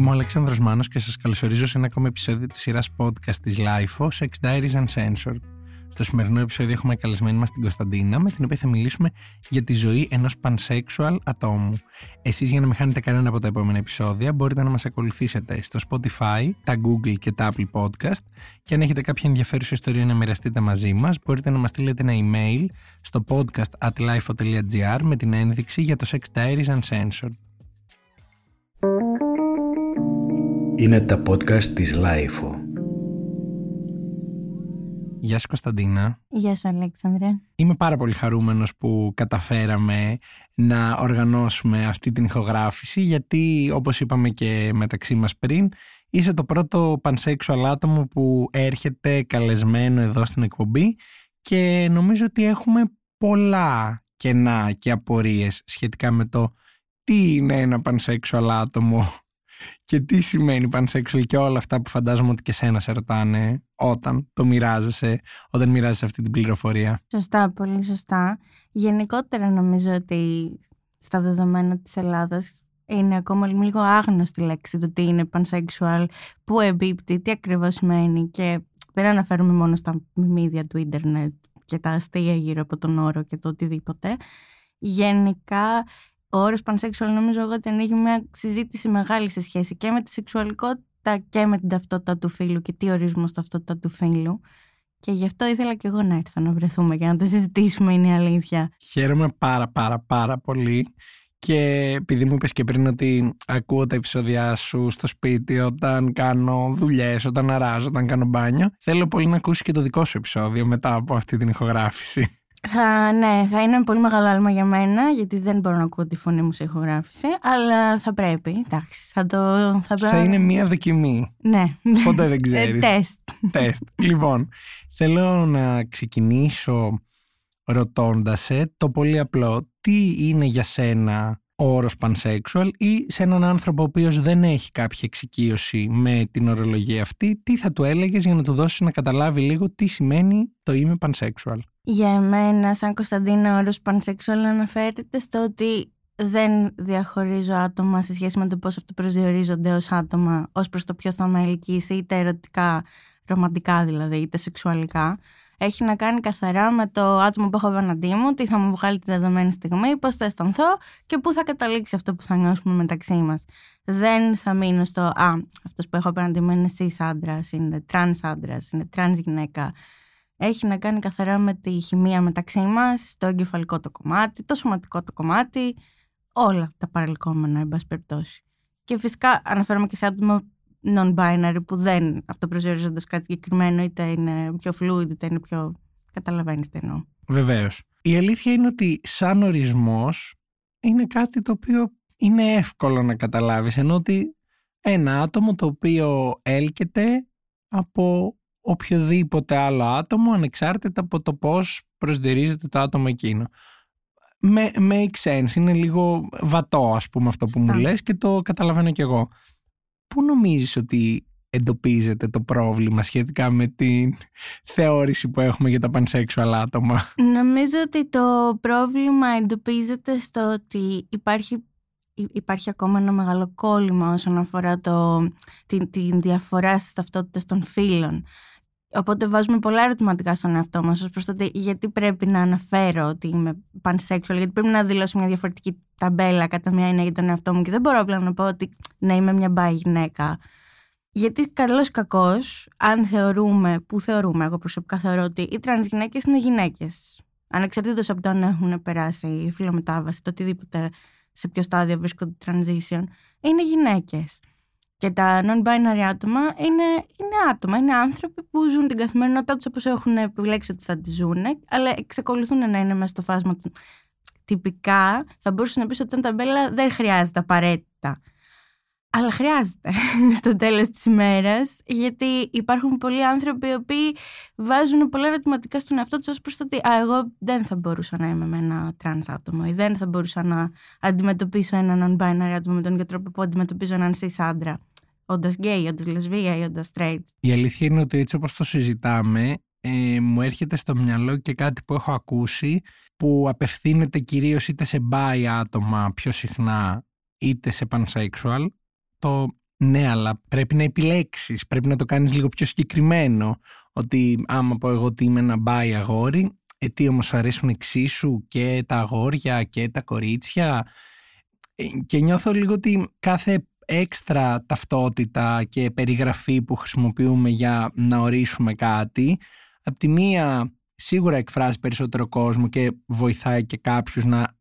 Είμαι ο Αλέξανδρος Μάνος και σας καλωσορίζω σε ένα ακόμα επεισόδιο της σειράς podcast της LIFO, Sex Diaries Uncensored. Στο σημερινό επεισόδιο έχουμε καλεσμένη μας την Κωνσταντίνα, με την οποία θα μιλήσουμε για τη ζωή ενός pansexual ατόμου. Εσείς για να μην χάνετε κανένα από τα επόμενα επεισόδια μπορείτε να μας ακολουθήσετε στο Spotify, τα Google και τα Apple Podcast και αν έχετε κάποια ενδιαφέρουσα ιστορία να μοιραστείτε μαζί μας μπορείτε να μας στείλετε ένα email στο podcast at lifo.gr με την ένδειξη για το Sex Diaries Uncensored. Είναι τα podcast της LiFO. Γεια σου Κωνσταντίνα. Γεια σου Αλέξανδρε. Είμαι πάρα πολύ χαρούμενος που καταφέραμε να οργανώσουμε αυτή την ηχογράφηση γιατί όπως είπαμε και μεταξύ μας πριν είσαι το πρώτο pansexual άτομο που έρχεται καλεσμένο εδώ στην εκπομπή και νομίζω ότι έχουμε πολλά κενά και απορίες σχετικά με το τι είναι ένα πανσέξουαλ άτομο και τι σημαίνει pansexual και όλα αυτά που φαντάζομαι ότι και σένα σε ρωτάνε όταν το μοιράζεσαι, όταν μοιράζεσαι αυτή την πληροφορία. Σωστά, πολύ σωστά. Γενικότερα νομίζω ότι στα δεδομένα της Ελλάδας είναι ακόμα λίγο άγνωστη λέξη το τι είναι pansexual, πού εμπίπτει, τι ακριβώς σημαίνει και δεν αναφέρουμε μόνο στα μιμίδια του ίντερνετ και τα αστεία γύρω από τον όρο και το οτιδήποτε. Γενικά ο όρος pansexual νομίζω εγώ ότι ανοίγει μια συζήτηση μεγάλη σε σχέση και με τη σεξουαλικότητα και με την ταυτότητα του φίλου και τι ορίζουμε στο ταυτότητα του φίλου. Και γι' αυτό ήθελα και εγώ να έρθω να βρεθούμε και να τα συζητήσουμε, είναι η αλήθεια. Χαίρομαι πάρα πάρα πάρα πολύ και επειδή μου είπες και πριν ότι ακούω τα επεισόδια σου στο σπίτι όταν κάνω δουλειές, όταν αράζω, όταν κάνω μπάνιο θέλω πολύ να ακούσεις και το δικό σου επεισόδιο μετά από αυτή την ηχογράφηση. Θα, ναι, θα είναι πολύ μεγάλο άλμα για μένα, γιατί δεν μπορώ να ακούω τη φωνή μου σε ηχογράφηση, αλλά θα πρέπει. Εντάξει, θα το. Θα, θα είναι μία δοκιμή. Ναι. Ποτέ δεν ξέρεις. Ε, τεστ. Τεστ. λοιπόν, θέλω να ξεκινήσω ρωτώντας σε το πολύ απλό. Τι είναι για σένα ο όρος pansexual ή σε έναν άνθρωπο ο οποίος δεν έχει κάποια εξοικείωση με την ορολογία αυτή, τι θα του έλεγες για να του δώσεις να καταλάβει λίγο τι σημαίνει το είμαι pansexual; Για εμένα, σαν Κωνσταντίνα, ο όρος pansexual αναφέρεται στο ότι δεν διαχωρίζω άτομα σε σχέση με το πώς προσδιορίζονται ως άτομα ως προς το ποιος θα με ελκύσει, είτε ερωτικά, ρομαντικά δηλαδή, είτε σεξουαλικά. Έχει να κάνει καθαρά με το άτομο που έχω απέναντί μου, τι θα μου βγάλει τη δεδομένη στιγμή, πώς θα αισθανθώ και πού θα καταλήξει αυτό που θα νιώσουμε μεταξύ μας. Δεν θα μείνω στο «Α, αυτός που έχω απέναντί μου είναι cis άντρας, είναι trans άντρας, είναι trans γυναίκα» έχει να κάνει καθαρά με τη χημεία μεταξύ μας, το εγκεφαλικό το κομμάτι, το σωματικό το κομμάτι, όλα τα παρελκόμενα, εν πάση περιπτώσει. Και φυσικά αναφέρομαι και σε άτομα non-binary που δεν αυτοπροσδιορίζονται κάτι συγκεκριμένο, είτε είναι πιο fluid, είτε είναι πιο. Καταλαβαίνεις τι εννοώ. Βεβαίως. Η αλήθεια είναι ότι σαν ορισμός είναι κάτι το οποίο είναι εύκολο να καταλάβεις ενώ ότι ένα άτομο το οποίο έλκεται από οποιοδήποτε άλλο άτομο ανεξάρτητα από το πώς προσδιορίζεται το άτομο εκείνο. Με, make sense, είναι λίγο βατό ας πούμε αυτό που μου λες και το καταλαβαίνω κι εγώ. Πού νομίζεις ότι εντοπίζεται το πρόβλημα σχετικά με την θεώρηση που έχουμε για τα pansexual άτομα; Νομίζω ότι το πρόβλημα εντοπίζεται στο ότι υπάρχει υπάρχει ακόμα ένα μεγάλο κόλλημα όσον αφορά το, την, την διαφορά στις ταυτότητες των φύλων. Οπότε βάζουμε πολλά ερωτηματικά στον εαυτό μας ως προς το γιατί πρέπει να αναφέρω ότι είμαι pansexual, γιατί πρέπει να δηλώσω μια διαφορετική ταμπέλα κατά μια έννοια για τον εαυτό μου και δεν μπορώ απλά να πω ότι να είμαι μια bi γυναίκα. Γιατί καλώς κακώς, αν θεωρούμε, που θεωρούμε, εγώ προσωπικά θεωρώ ότι οι τρανς γυναίκες είναι γυναίκες. Ανεξαρτήτως από το αν έχουν περάσει φυλομετάβαση, το οτιδήποτε σε ποιο στάδιο βρίσκονται transition, είναι γυναίκες. Και τα non-binary άτομα είναι, είναι άτομα, είναι άνθρωποι που ζουν την καθημερινότητά τους όπως έχουν επιλέξει ότι θα τη ζουν, αλλά εξακολουθούν να είναι μέσα στο φάσμα του. Τυπικά θα μπορούσες να πεις ότι σαν ταμπέλα δεν χρειάζεται απαραίτητα. Αλλά χρειάζεται στο τέλος της ημέρας γιατί υπάρχουν πολλοί άνθρωποι οι οποίοι βάζουν πολλά ερωτηματικά στον εαυτό τους ως προς το ότι α, εγώ δεν θα μπορούσα να είμαι με ένα τρανς άτομο ή δεν θα μπορούσα να αντιμετωπίσω ένα non-binary άτομο με τον ίδιο τρόπο που αντιμετωπίζω έναν cis άντρα όντας γκέι, όντας λεσβία ή όντας straight. Η αλήθεια είναι ότι έτσι όπως το συζητάμε ε, μου έρχεται στο μυαλό και κάτι που έχω ακούσει που απευθύνεται κυρίως είτε σε bi άτομα πιο συχνά είτε σε pansexual το Ναι, αλλά πρέπει να επιλέξεις, πρέπει να το κάνεις λίγο πιο συγκεκριμένο. Ότι άμα πω εγώ ότι είμαι ένα μπάι αγόρι, ε, τι όμως αρέσουν εξίσου και τα αγόρια και τα κορίτσια; Ε, και νιώθω λίγο ότι κάθε έξτρα ταυτότητα και περιγραφή που χρησιμοποιούμε για να ορίσουμε κάτι, από τη μία σίγουρα εκφράζει περισσότερο κόσμο και βοηθάει και κάποιους να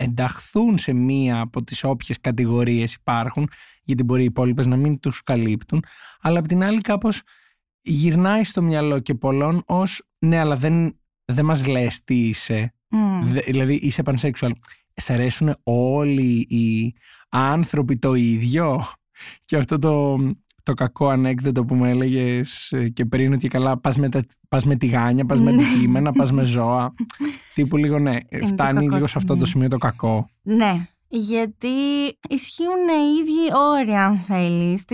ενταχθούν σε μία από τις όποιες κατηγορίες υπάρχουν, γιατί μπορεί οι υπόλοιπες να μην τους καλύπτουν, αλλά από την άλλη κάπως γυρνάει στο μυαλό και πολλών ως «ναι, αλλά δεν, δεν μας λες τι είσαι». δηλαδή είσαι pansexual. Σε αρέσουν όλοι οι άνθρωποι το ίδιο; Και αυτό το, το κακό ανέκδοτο που μου έλεγες ε, και πριν ότι καλά πας με, τα, πας με τηγάνια, πας με αντικείμενα, πας με ζώα. Τύπου λίγο ναι, φτάνει λίγο σε αυτό το ναι. σημείο το κακό. Ναι, γιατί ισχύουν οι ίδιοι όροι, αν θέλεις,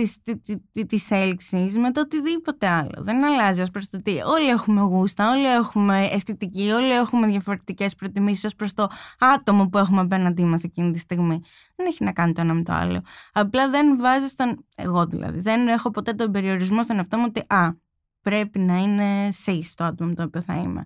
της έλξης με το οτιδήποτε άλλο. Δεν αλλάζει ως προς το τι. Όλοι έχουμε γούστα, όλοι έχουμε αισθητική, όλοι έχουμε διαφορετικές προτιμήσεις ως προς το άτομο που έχουμε απέναντί μας εκείνη τη στιγμή. Δεν έχει να κάνει το ένα με το άλλο. Απλά δεν βάζει τον. Εγώ δηλαδή. Δεν έχω ποτέ τον περιορισμό στον εαυτό μου ότι α, πρέπει να είναι cis το άτομο με το οποίο θα είμαι.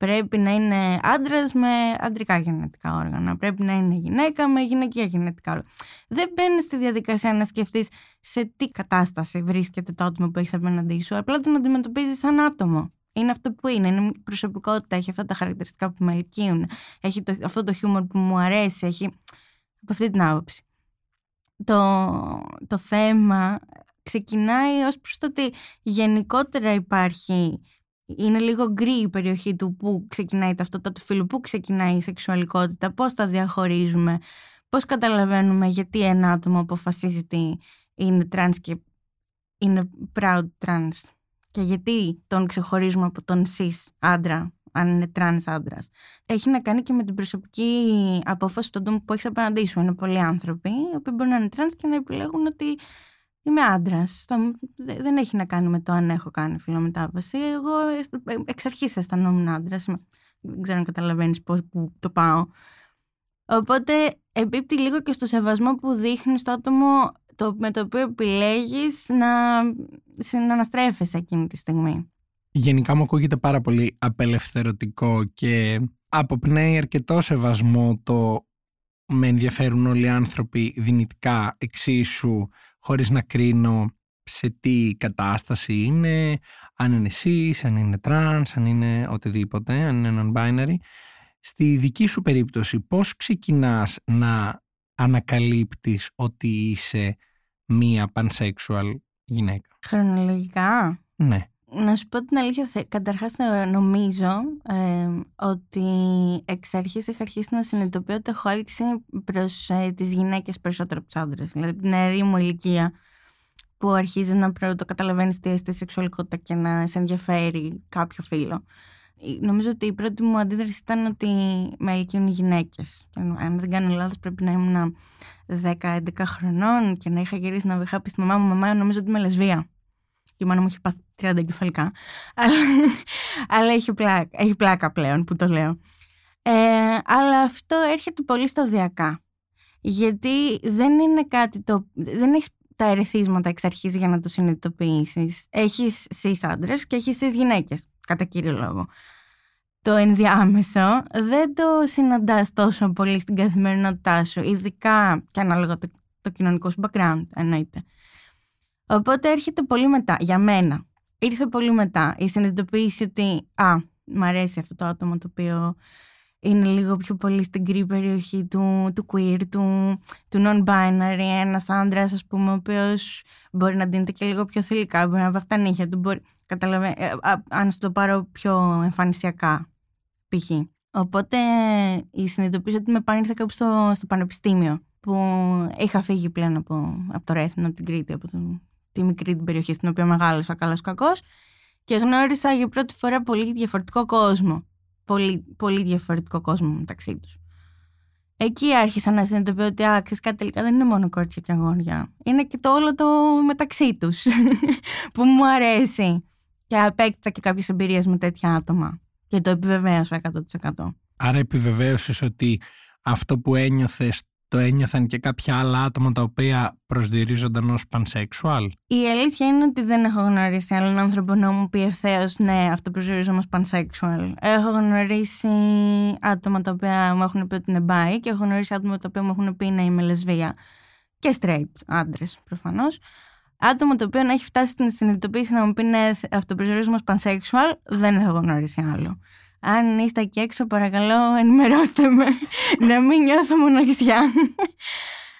Πρέπει να είναι άντρα με αντρικά γενετικά όργανα. Πρέπει να είναι γυναίκα με γυναικεία γενετικά όργανα. Δεν μπαίνεις στη διαδικασία να σκεφτείς σε τι κατάσταση βρίσκεται το άτομο που έχεις απέναντί σου. Απλά τον αντιμετωπίζεις σαν άτομο. Είναι αυτό που είναι. Είναι προσωπικότητα. Έχει αυτά τα χαρακτηριστικά που με ελκύουν. Έχει το, αυτό το χιούμορ που μου αρέσει. Έχει. Από αυτή την άποψη. Το, το θέμα ξεκινάει ως προς το ότι γενικότερα υπάρχει είναι λίγο γκρι η περιοχή του που ξεκινάει ταυτότητα του φίλου, πού ξεκινάει η σεξουαλικότητα, πώς τα διαχωρίζουμε, πώς καταλαβαίνουμε γιατί ένα άτομο αποφασίζει ότι είναι τρανς και είναι proud trans και γιατί τον ξεχωρίζουμε από τον cis άντρα αν είναι τρανς άντρας. Έχει να κάνει και με την προσωπική απόφαση του ατόμου που έχεις απέναντί σου. Είναι πολλοί άνθρωποι, οι οποίοι μπορεί να είναι τρανς και να επιλέγουν ότι Είμαι άντρας. Δεν έχει να κάνει με το αν έχω κάνει φυλομετάβαση. Εγώ εξ αρχής αισθανόμουν άντρας. Δεν ξέρω αν καταλαβαίνεις πώς το πάω. Οπότε επίπτει λίγο και στο σεβασμό που δείχνεις στο άτομο το, με το οποίο επιλέγεις να, να αναστρέφεσαι εκείνη τη στιγμή. Γενικά μου ακούγεται πάρα πολύ απελευθερωτικό και αποπνέει αρκετό σεβασμό το με ενδιαφέρουν όλοι οι άνθρωποι δυνητικά εξίσου χωρίς να κρίνω σε τι κατάσταση είναι, αν είναι cis, αν είναι trans, αν είναι οτιδήποτε, αν είναι non-binary. Στη δική σου περίπτωση πώς ξεκινάς να ανακαλύπτεις ότι είσαι μία pansexual γυναίκα; Χρονολογικά; Ναι. Να σου πω την αλήθεια, καταρχάς νομίζω ε, ότι εξ αρχής είχα αρχίσει να συνειδητοποιώ ότι έχω έλξη προς ε, τις γυναίκες περισσότερο από τους άντρες. Δηλαδή την νεαρή μου ηλικία που αρχίζει να το καταλαβαίνεις τι έστει σεξουαλικότητα και να σε ενδιαφέρει κάποιο φίλο. Νομίζω ότι η πρώτη μου αντίδραση ήταν ότι με ελκύουν οι γυναίκες. Αν δεν κάνω λάθος, πρέπει να ήμουν 10-11 χρονών και να είχα γυρίσει να είχα πει στη μαμά μου: Μαμά, νομίζω ότι είμαι λεσβία η μάνα μου έχει πάθει 30 εγκεφαλικά. αλλά, αλλά έχει, πλάκα, έχει πλάκα πλέον που το λέω. Ε, αλλά αυτό έρχεται πολύ σταδιακά. Γιατί δεν είναι κάτι το. Δεν έχεις τα ερεθίσματα εξ αρχής για να το συνειδητοποιήσεις. Έχεις σει άντρες και έχεις σει γυναίκες, κατά κύριο λόγο. Το ενδιάμεσο δεν το συναντάς τόσο πολύ στην καθημερινότητά σου, ειδικά και ανάλογα το, το κοινωνικό σου background, εννοείται. Οπότε έρχεται πολύ μετά, για μένα. Ήρθε πολύ μετά η συνειδητοποίηση ότι «Α, μ' αρέσει αυτό το άτομο το οποίο είναι λίγο πιο πολύ στην κρύη περιοχή του, του queer, του, του non-binary, ένας άντρας, ας πούμε, ο οποίος μπορεί να δίνεται και λίγο πιο θηλυκά, μπορεί να βαφτά τα νύχια του, μπορεί, ε, αν στο το πάρω πιο εμφανισιακά, π.χ. Οπότε η συνειδητοποίηση ότι με πάνε ήρθε κάπου στο, στο πανεπιστήμιο, που είχα φύγει πλέον από, από το Ρέθινο, από την Κρήτη, από το, τη μικρή την περιοχή στην οποία μεγάλωσα καλός κακός και γνώρισα για πρώτη φορά πολύ διαφορετικό κόσμο. Πολύ, πολύ διαφορετικό κόσμο μεταξύ τους. Εκεί άρχισα να συνειδητοποιώ ότι άξιζε κάτι τελικά δεν είναι μόνο κόρτσια και αγόρια. Είναι και το όλο το μεταξύ τους που μου αρέσει. Και απέκτησα και κάποιες εμπειρίες με τέτοια άτομα. Και το επιβεβαίωσα 100%. Άρα επιβεβαίωσες ότι αυτό που ένιωθες το ένιωθαν και κάποια άλλα άτομα τα οποία προσδιορίζονταν ως pansexual. Η αλήθεια είναι ότι δεν έχω γνωρίσει άλλον άνθρωπο να μου πει ευθέως ναι, αυτό προσδιορίζομαι ως pansexual. Έχω γνωρίσει άτομα τα οποία μου έχουν πει ότι είναι bi και έχω γνωρίσει άτομα τα οποία μου έχουν πει να είμαι λεσβία. Και straight άντρες προφανώς. Άτομο το οποίο να έχει φτάσει στην συνειδητοποίηση να μου πει ναι, αυτό προσδιορίζομαι ως pansexual, δεν έχω γνωρίσει άλλο. Αν είστε εκεί έξω, παρακαλώ, ενημερώστε με να μην νιώθω μοναξιά.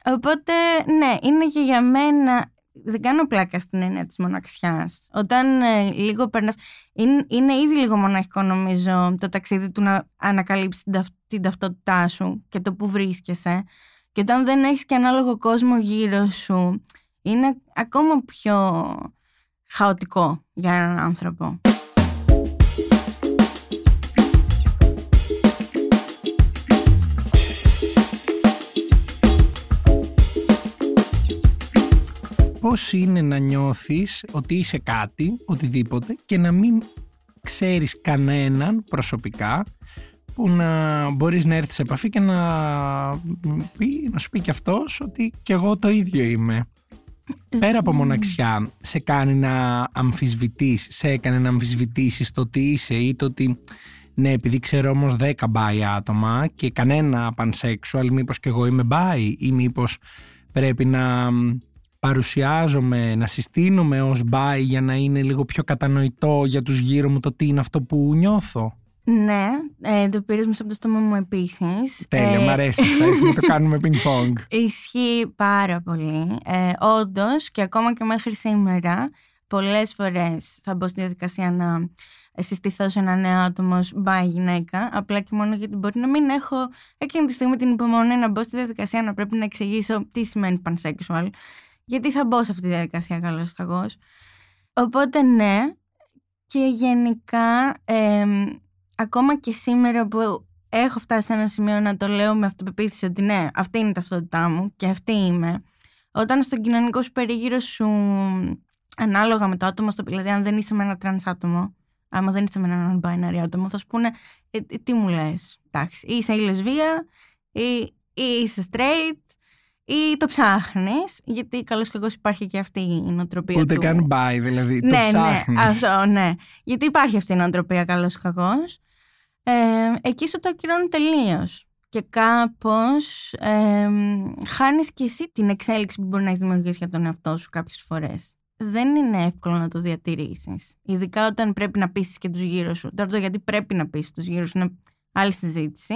Οπότε, ναι, είναι και για μένα. Δεν κάνω πλάκα στην έννοια της μοναξιάς. Όταν ε, λίγο περνάς. Είναι, είναι ήδη λίγο μοναχικό, νομίζω, το ταξίδι του να ανακαλύψεις την, την ταυτότητά σου και το που βρίσκεσαι. Και όταν δεν έχεις και ανάλογο κόσμο γύρω σου, είναι ακόμα πιο χαοτικό για έναν άνθρωπο. Πώς είναι να νιώθεις ότι είσαι κάτι, οτιδήποτε και να μην ξέρεις κανέναν προσωπικά που να μπορείς να έρθεις σε επαφή και να, πει, να σου πει και αυτός ότι και εγώ το ίδιο είμαι. Πέρα από μοναξιά, σε κάνει να αμφισβητείς, σε έκανε να αμφισβητήσεις το τι είσαι ή το ότι ναι, επειδή ξέρω όμως 10 μπάι άτομα και κανένα pansexual, μήπως και εγώ είμαι μπάι ή μήπως πρέπει να παρουσιάζομαι, να συστήνομαι ως μπάι για να είναι λίγο πιο κατανοητό για τους γύρω μου το τι είναι αυτό που νιώθω. Ναι, ε, το πήρες μέσα από το στόμα μου επίσης. Τέλεια, ε, μ' αρέσει αυτό, έτσι να το κάνουμε πινκ-πονγκ. Ισχύει πάρα πολύ. Ε, Όντως και ακόμα και μέχρι σήμερα, πολλές φορές θα μπω στη διαδικασία να συστηθώ σε ένα νέο άτομο μπάι γυναίκα, απλά και μόνο γιατί μπορεί να μην έχω εκείνη τη στιγμή την υπομονή να μπω στη διαδικασία να πρέπει να εξηγήσω τι σημαίνει pansexual γιατί θα μπω σε αυτή τη διαδικασία καλώς ή κακώς. Οπότε ναι, και γενικά ακόμα και σήμερα που έχω φτάσει σε ένα σημείο να το λέω με αυτοπεποίθηση ότι ναι, αυτή είναι η ταυτότητά μου και αυτή είμαι. Όταν στον κοινωνικό σου περίγυρο σου, ανάλογα με το άτομο, στο, δηλαδή αν δεν είσαι με ένα τρανς άτομο, άμα δεν είσαι με έναν binary άτομο, θα σου πούνε «Ε, ε, τι μου λες, εντάξει, είσαι η λεσβία ή, ή είσαι straight ή το ψάχνεις, γιατί καλώ και εγώ υπάρχει και αυτή η νοοτροπία. Ούτε καν buy, δηλαδή. Το ναι, ψάχνεις. Ναι, αυτό, ναι. Γιατί υπάρχει αυτή η νοοτροπία καλώ και κακός. Ε, εκεί σου το ακυρώνει τελείως. Και κάπως ε, χάνεις και εσύ την εξέλιξη που μπορεί να έχεις δημιουργήσει για τον εαυτό σου κάποιες φορές. Δεν είναι εύκολο να το διατηρήσεις. Ειδικά όταν πρέπει να πείσει και τους γύρω σου. Τώρα το γιατί πρέπει να πείσει τους γύρω σου είναι άλλη συζήτηση.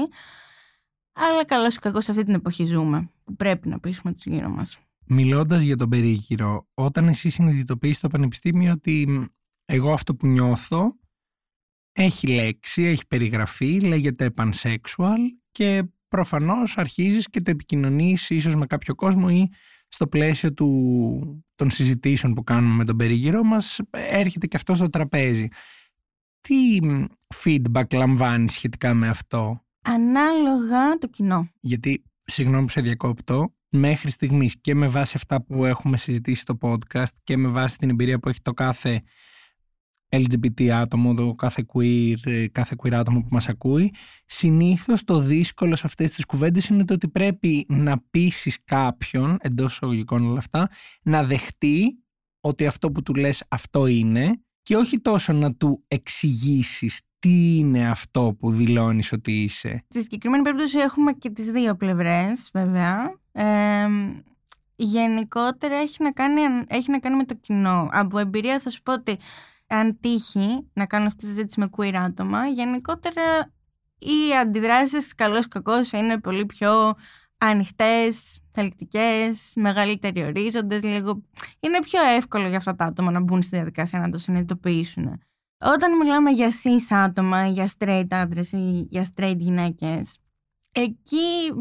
Αλλά καλό ή κακό σε αυτή την εποχή ζούμε, που πρέπει να πείσουμε τους γύρω μας. Μιλώντας για τον περίγυρο, όταν εσύ συνειδητοποιείς στο πανεπιστήμιο ότι εγώ αυτό που νιώθω έχει λέξη, έχει περιγραφή, λέγεται pansexual και προφανώς αρχίζεις και το επικοινωνείς ίσως με κάποιο κόσμο ή στο πλαίσιο του, των συζητήσεων που κάνουμε με τον περίγυρο μας έρχεται και αυτό στο τραπέζι. Τι feedback λαμβάνεις σχετικά με αυτό; Ανάλογα το κοινό. Γιατί, συγγνώμη που σε διακόπτω, μέχρι στιγμής και με βάση αυτά που έχουμε συζητήσει στο podcast και με βάση την εμπειρία που έχει το κάθε LGBT άτομο, το κάθε queer, κάθε queer άτομο που μας ακούει, συνήθως το δύσκολο σε αυτές τις κουβέντες είναι το ότι πρέπει να πείσει κάποιον, εντός εισαγωγικών όλα αυτά, να δεχτεί ότι αυτό που του λες αυτό είναι και όχι τόσο να του εξηγήσεις τι είναι αυτό που δηλώνεις ότι είσαι; Στη συγκεκριμένη περίπτωση έχουμε και τις δύο πλευρές βέβαια. Ε, γενικότερα έχει να, κάνει, έχει να κάνει με το κοινό. Από εμπειρία θα σου πω ότι αν τύχει να κάνω αυτή τη συζήτηση με queer άτομα, γενικότερα οι αντιδράσεις καλώς κακώς είναι πολύ πιο ανοιχτές, θελκτικές, μεγαλύτεροι ορίζοντες. Λίγο... Είναι πιο εύκολο για αυτά τα άτομα να μπουν στη διαδικασία να το συνειδητοποιήσουν. Όταν μιλάμε για cis άτομα, για straight άντρες ή για straight γυναίκες, εκεί,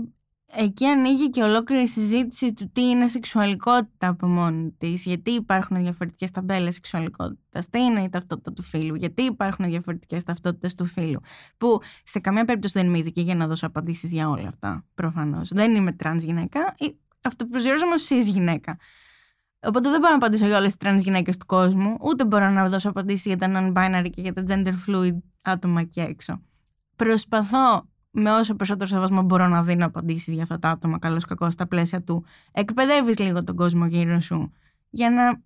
εκεί ανοίγει και ολόκληρη συζήτηση του τι είναι σεξουαλικότητα από μόνη της, γιατί υπάρχουν διαφορετικές ταμπέλες σεξουαλικότητας, τι είναι η ταυτότητα του φύλου, γιατί υπάρχουν διαφορετικές ταυτότητες του φύλου, που σε καμία περίπτωση δεν είμαι ειδική για να δώσω απαντήσεις για όλα αυτά, προφανώς. Δεν είμαι τρανς γυναίκα, αυτό προσδιορίζομαι ως cis γυναίκα. Οπότε δεν μπορώ να απαντήσω για όλες τις τρανς γυναίκες του κόσμου, ούτε μπορώ να δώσω απαντήσεις για τα non-binary και για τα gender fluid άτομα εκεί έξω. Προσπαθώ με όσο περισσότερο σεβασμό μπορώ να δίνω απαντήσεις για αυτά τα άτομα, καλώς κακώς, στα πλαίσια του. Εκπαιδεύεις λίγο τον κόσμο γύρω σου για να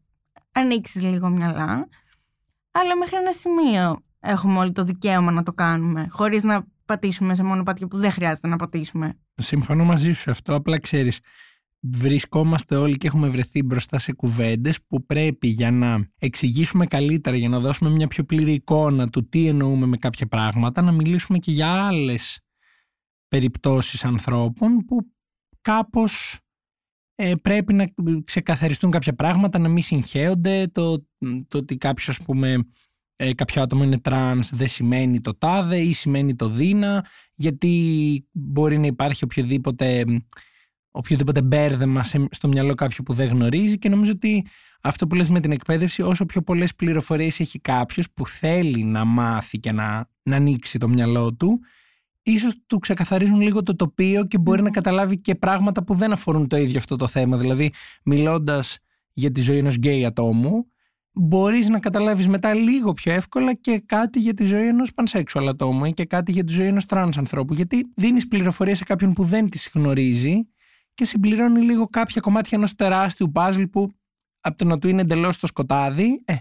ανοίξεις λίγο μυαλά. Αλλά μέχρι ένα σημείο έχουμε όλοι το δικαίωμα να το κάνουμε, χωρίς να πατήσουμε σε μονοπάτια που δεν χρειάζεται να πατήσουμε. Συμφωνώ μαζί σου σε αυτό. Απλά ξέρεις, βρισκόμαστε όλοι και έχουμε βρεθεί μπροστά σε κουβέντες που πρέπει για να εξηγήσουμε καλύτερα, για να δώσουμε μια πιο πλήρη εικόνα του τι εννοούμε με κάποια πράγματα, να μιλήσουμε και για άλλες περιπτώσεις ανθρώπων που κάπως ε, πρέπει να ξεκαθαριστούν κάποια πράγματα, να μην συγχέονται, το, το ότι κάποιος ας πούμε ε, κάποιο άτομο είναι τρανς δεν σημαίνει το τάδε ή σημαίνει το δείνα γιατί μπορεί να υπάρχει οποιοδήποτε, οποιοδήποτε μπέρδεμα στο μυαλό κάποιου που δεν γνωρίζει και νομίζω ότι αυτό που λες με την εκπαίδευση όσο πιο πολλές πληροφορίες έχει κάποιος που θέλει να μάθει και να, να ανοίξει το μυαλό του ίσως του ξεκαθαρίζουν λίγο το τοπίο και μπορεί να καταλάβει και πράγματα που δεν αφορούν το ίδιο αυτό το θέμα. Δηλαδή, μιλώντας για τη ζωή ενός γκέι ατόμου, μπορείς να καταλάβεις μετά λίγο πιο εύκολα και κάτι για τη ζωή ενός pansexual ατόμου ή και κάτι για τη ζωή ενός trans ανθρώπου. Γιατί δίνεις πληροφορίες σε κάποιον που δεν τις γνωρίζει και συμπληρώνει λίγο κάποια κομμάτια ενός τεράστιου puzzle που από το να του είναι εντελώς το σκοτάδι, ε,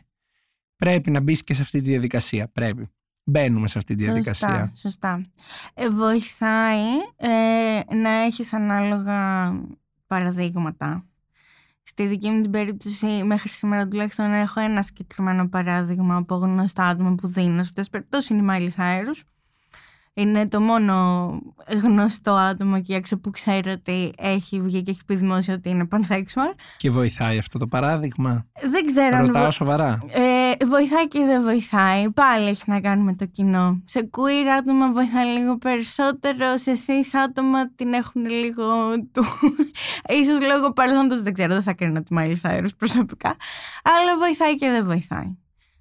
πρέπει να μπει και σε αυτή τη διαδικασία. Πρέπει μπαίνουμε σε αυτή τη διαδικασία. Σωστά, σωστά. Ε, βοηθάει ε, να έχεις ανάλογα παραδείγματα. Στη δική μου την περίπτωση, μέχρι σήμερα τουλάχιστον έχω ένα συγκεκριμένο παράδειγμα από γνωστά άτομα που δίνω. Σε αυτές τις περιπτώσεις είναι η Μάιλι Σάιρους είναι το μόνο γνωστό άτομο εκεί έξω που ξέρει ότι έχει βγει και έχει πει δημόσια ότι είναι pansexual. Και βοηθάει αυτό το παράδειγμα; Δεν ξέρω. Ρωτάω σοβαρά. Ε, βοηθάει και δεν βοηθάει. Πάλι έχει να κάνει με το κοινό. Σε queer άτομα βοηθάει λίγο περισσότερο. Σε εσεί άτομα την έχουν λίγο του. ίσως λόγω παρελθόντος δεν ξέρω. Δεν θα κρίνω τη Miley Cyrus προσωπικά. Αλλά βοηθάει και δεν βοηθάει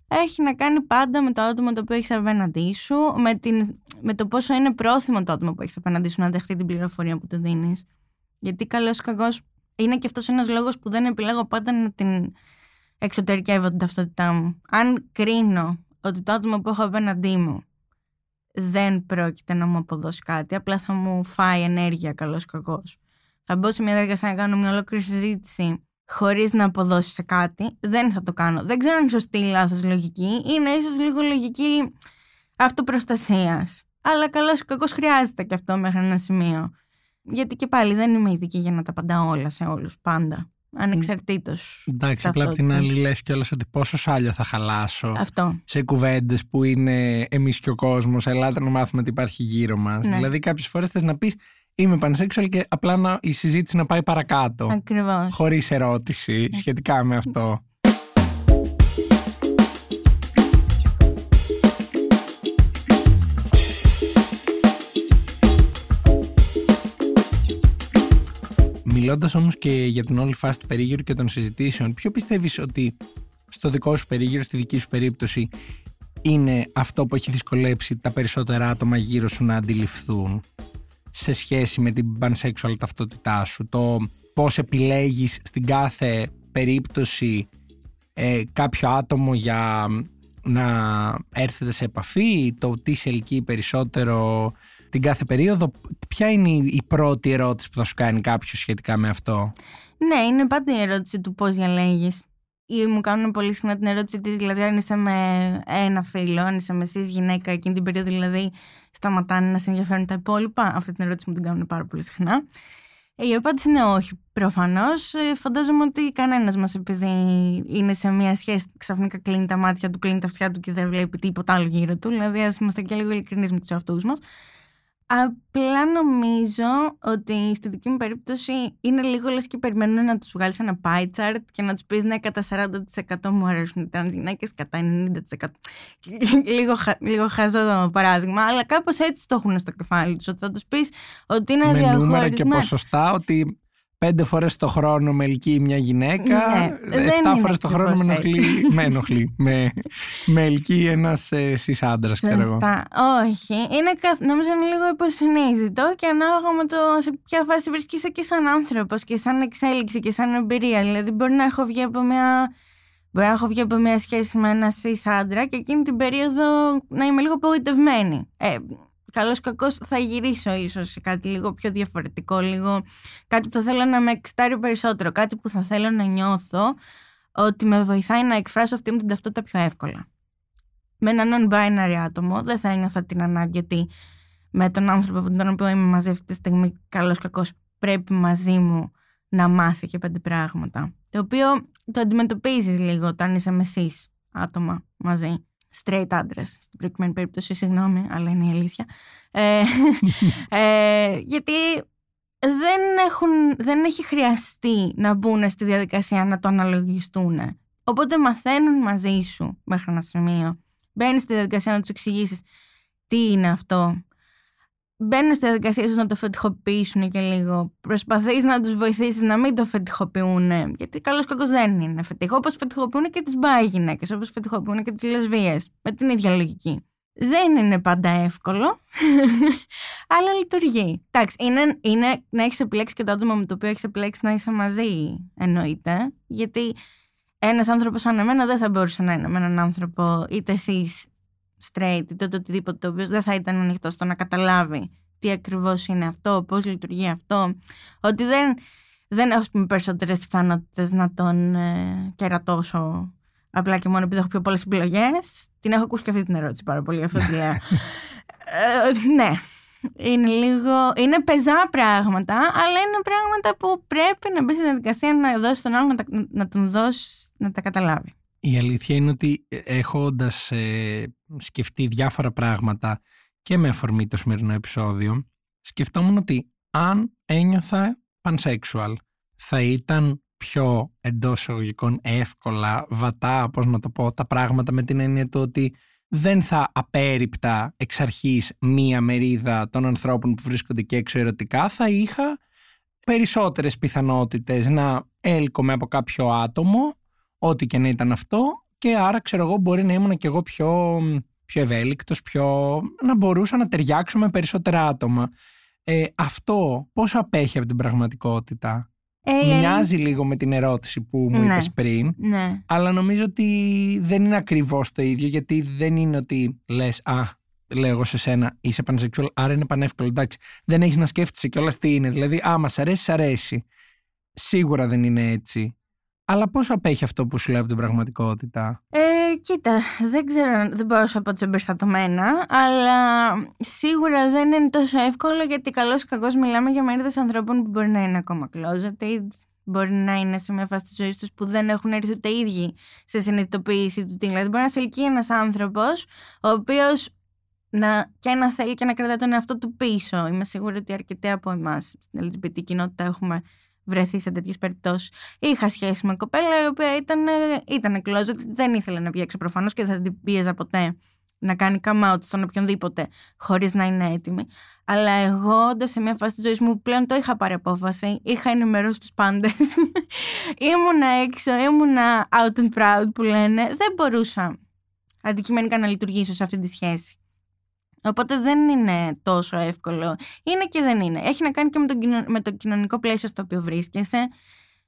έχει να κάνει πάντα με το άτομο το οποίο έχεις απέναντί σου, με, την, με το πόσο είναι πρόθυμο το άτομο που έχεις απέναντί σου να δεχτεί την πληροφορία που του δίνεις. Γιατί καλός ή κακός είναι και αυτός ένας λόγος που δεν επιλέγω πάντα να την εξωτερικεύω την ταυτότητά μου. Αν κρίνω ότι το άτομο που έχω απέναντί μου δεν πρόκειται να μου αποδώσει κάτι, απλά θα μου φάει ενέργεια καλός ή κακός. Θα μπω σε μια διαδικασία να κάνω μια ολόκληρη συζήτηση χωρίς να αποδώσεις σε κάτι, δεν θα το κάνω. Δεν ξέρω αν είναι σωστή ή λάθος λογική. Είναι ίσως λίγο λογική αυτοπροστασίας. Αλλά καλώς ή κακώς χρειάζεται και αυτό μέχρι ένα σημείο. Γιατί και πάλι δεν είμαι ειδική για να τα απαντάω όλα σε όλους πάντα. Ανεξαρτήτως. Εντάξει, απλά από την άλλη λες κιόλας ότι πόσο σάλιο θα χαλάσω Αυτό. σε κουβέντες που είναι εμείς και ο κόσμος. Ελάτε να μάθουμε τι υπάρχει γύρω μας. Ναι. Δηλαδή, κάποιες φορές θες να πεις είμαι pansexual και απλά να, η συζήτηση να πάει παρακάτω. Ακριβώς. Χωρίς ερώτηση σχετικά με αυτό. Μιλώντας όμως και για την όλη φάση του περίγυρου και των συζητήσεων, ποιο πιστεύεις ότι στο δικό σου περίγυρο, στη δική σου περίπτωση, είναι αυτό που έχει δυσκολέψει τα περισσότερα άτομα γύρω σου να αντιληφθούν; Σε σχέση με την pansexual ταυτότητά σου, το πώς επιλέγεις στην κάθε περίπτωση ε, κάποιο άτομο για να έρθετε σε επαφή, το τι σε ελκύει περισσότερο την κάθε περίοδο. Ποια είναι η πρώτη ερώτηση που θα σου κάνει κάποιος σχετικά με αυτό; Ναι, είναι πάντα η ερώτηση του πώς διαλέγεις. Ή μου κάνουν πολύ συχνά την ερώτηση τι δηλαδή αν είσαι με ένα φίλο, αν είσαι με εσείς γυναίκα εκείνη την περίοδο δηλαδή σταματάνε να σε ενδιαφέρουν τα υπόλοιπα. Αυτή την ερώτηση μου την κάνουν πάρα πολύ συχνά. Η απάντηση είναι όχι. Προφανώς. Φαντάζομαι ότι κανένας μας, επειδή είναι σε μια σχέση, ξαφνικά κλείνει τα μάτια του, κλείνει τα αυτιά του και δεν βλέπει τίποτα άλλο γύρω του. Δηλαδή, ας είμαστε και λίγο ειλικρινείς με τους εαυτούς μας. Απλά νομίζω ότι στη δική μου περίπτωση είναι λίγο λες και περιμένουν να τους βγάλεις ένα pie chart και να τους πεις ναι κατά 40% μου αρέσουν οι τρανς γυναίκες, κατά 90% λίγο, λίγο χαζό το παράδειγμα, αλλά κάπως έτσι το έχουν στο κεφάλι τους, ότι θα τους πεις ότι είναι με διαχωρισμένα. νούμερα και ποσοστά ότι πέντε φορές το χρόνο με ελκύει μια γυναίκα, Ναι, δεν εφτά είναι φορές το χρόνο με ακριβώς ενοχλεί, με, ενοχλεί με, με ελκύει ένας ε, εσείς άντρας, ξέρω εγώ. Σωστά. Όχι. Είναι, καθ- νομίζω είναι λίγο υποσυνείδητο και ανάλογα με το σε ποια φάση βρίσκεσαι και σαν άνθρωπος και σαν εξέλιξη και σαν εμπειρία. Δηλαδή μπορεί να έχω βγει από μια... Μπορεί να έχω βγει από μια σχέση με ένα cis άντρα και εκείνη την περίοδο να είμαι λίγο απογοητευμένη. Ε, καλώς κακώς θα γυρίσω ίσως σε κάτι λίγο πιο διαφορετικό, λίγο κάτι που θα θέλω να με εξτάρει περισσότερο, κάτι που θα θέλω να νιώθω ότι με βοηθάει να εκφράσω αυτή μου την ταυτότητα πιο εύκολα. Με ένα non-binary άτομο δεν θα ένιωθα την ανάγκη ότι με τον άνθρωπο με τον οποίο είμαι μαζί αυτή τη στιγμή καλώς κακώς πρέπει μαζί μου να μάθει και πέντε πράγματα. Το οποίο το αντιμετωπίζεις λίγο όταν είσαι με εσείς άτομα μαζί straight άντρε. Στην προκειμένη περίπτωση, συγγνώμη, αλλά είναι η αλήθεια. Ε, ε, γιατί δεν, έχουν, δεν έχει χρειαστεί να μπουν στη διαδικασία να το αναλογιστούν. Οπότε μαθαίνουν μαζί σου μέχρι ένα σημείο. Μπαίνεις στη διαδικασία να τους εξηγήσεις τι είναι αυτό, μπαίνουν στη διαδικασία σου να το φετιχοποιήσουν και λίγο. Προσπαθείς να τους βοηθήσεις να μην το φετιχοποιούν. Γιατί καλός κακός δεν είναι φετιχό. Όπως φετιχοποιούν και τις μπάι γυναίκες, όπως φετιχοποιούν και τις λεσβείε. Με την ίδια λογική. Δεν είναι πάντα εύκολο, αλλά λειτουργεί. Εντάξει, είναι, είναι να έχεις επιλέξει και το άτομο με το οποίο έχεις επιλέξει να είσαι μαζί, εννοείται. Γιατί ένας άνθρωπος σαν εμένα δεν θα μπορούσε να είναι με έναν άνθρωπο, είτε εσείς straight είτε το οτιδήποτε το οποίο δεν θα ήταν ανοιχτό στο να καταλάβει τι ακριβώς είναι αυτό, πώς λειτουργεί αυτό. Ότι δεν, δεν έχω πούμε, περισσότερες πιθανότητες να τον ε, κερατώσω απλά και μόνο επειδή έχω πιο πολλές επιλογές. Την έχω ακούσει και αυτή την ερώτηση πάρα πολύ. Αυτό ε, ναι. Είναι λίγο. Είναι πεζά πράγματα, αλλά είναι πράγματα που πρέπει να μπει στη διαδικασία να δώσει τον άλλο να, τα, να τον δώσει να τα καταλάβει. Η αλήθεια είναι ότι ε, έχοντας ε, σκεφτεί διάφορα πράγματα και με αφορμή το σημερινό επεισόδιο, σκεφτόμουν ότι αν ένιωθα pansexual θα ήταν πιο εντός εισαγωγικών εύκολα, βατά, πώς να το πω, τα πράγματα με την έννοια του ότι δεν θα απέριπτα εξ αρχής μία μερίδα των ανθρώπων που βρίσκονται και έξω ερωτικά, θα είχα περισσότερες πιθανότητες να έλκομαι από κάποιο άτομο ό,τι και να ήταν αυτό και άρα ξέρω εγώ μπορεί να ήμουν και εγώ πιο, πιο ευέλικτος, πιο... να μπορούσα να ταιριάξω με περισσότερα άτομα. Ε, αυτό πόσο απέχει από την πραγματικότητα; Ε, Μοιάζει λίγο με την ερώτηση που μου ναι, είπες πριν ναι. αλλά νομίζω ότι δεν είναι ακριβώς το ίδιο γιατί δεν είναι ότι λες α, λέω εγώ σε σένα είσαι πανσεξουαλ άρα είναι πανεύκολο εντάξει δεν έχεις να σκέφτεσαι κιόλας τι είναι δηλαδή α μας αρέσει, αρέσει σίγουρα δεν είναι έτσι αλλά πώς απέχει αυτό που σου λέει από την πραγματικότητα; Ε, κοίτα, δεν ξέρω, δεν μπορώ να σου πω εμπεριστατωμένα, αλλά σίγουρα δεν είναι τόσο εύκολο γιατί καλώς ή κακώς μιλάμε για μερίδες ανθρώπων που μπορεί να είναι ακόμα closeted, μπορεί να είναι σε μια φάση της ζωής τους που δεν έχουν έρθει ούτε οι ίδιοι σε συνειδητοποίηση του τι. Δηλαδή, μπορεί να σε ελκύει ένας άνθρωπος, ο οποίος να, και να θέλει και να κρατάει τον εαυτό του πίσω. Είμαι σίγουρη ότι αρκετοί από εμάς στην LGBT κοινότητα έχουμε βρεθεί σε τέτοιες περιπτώσεις. Είχα σχέση με κοπέλα η οποία ήταν, ήταν closet, δεν ήθελε να βγει προφανώς και δεν την πίεζα ποτέ να κάνει come out στον οποιονδήποτε χωρίς να είναι έτοιμη. Αλλά εγώ, όντα σε μια φάση της ζωής μου, πλέον το είχα πάρει απόφαση. Είχα ενημερώσει τους πάντες. ήμουνα έξω, ήμουνα out and proud που λένε. Δεν μπορούσα αντικειμενικά να λειτουργήσω σε αυτή τη σχέση. Οπότε δεν είναι τόσο εύκολο. Είναι και δεν είναι. Έχει να κάνει και με το, με το κοινωνικό πλαίσιο στο οποίο βρίσκεσαι.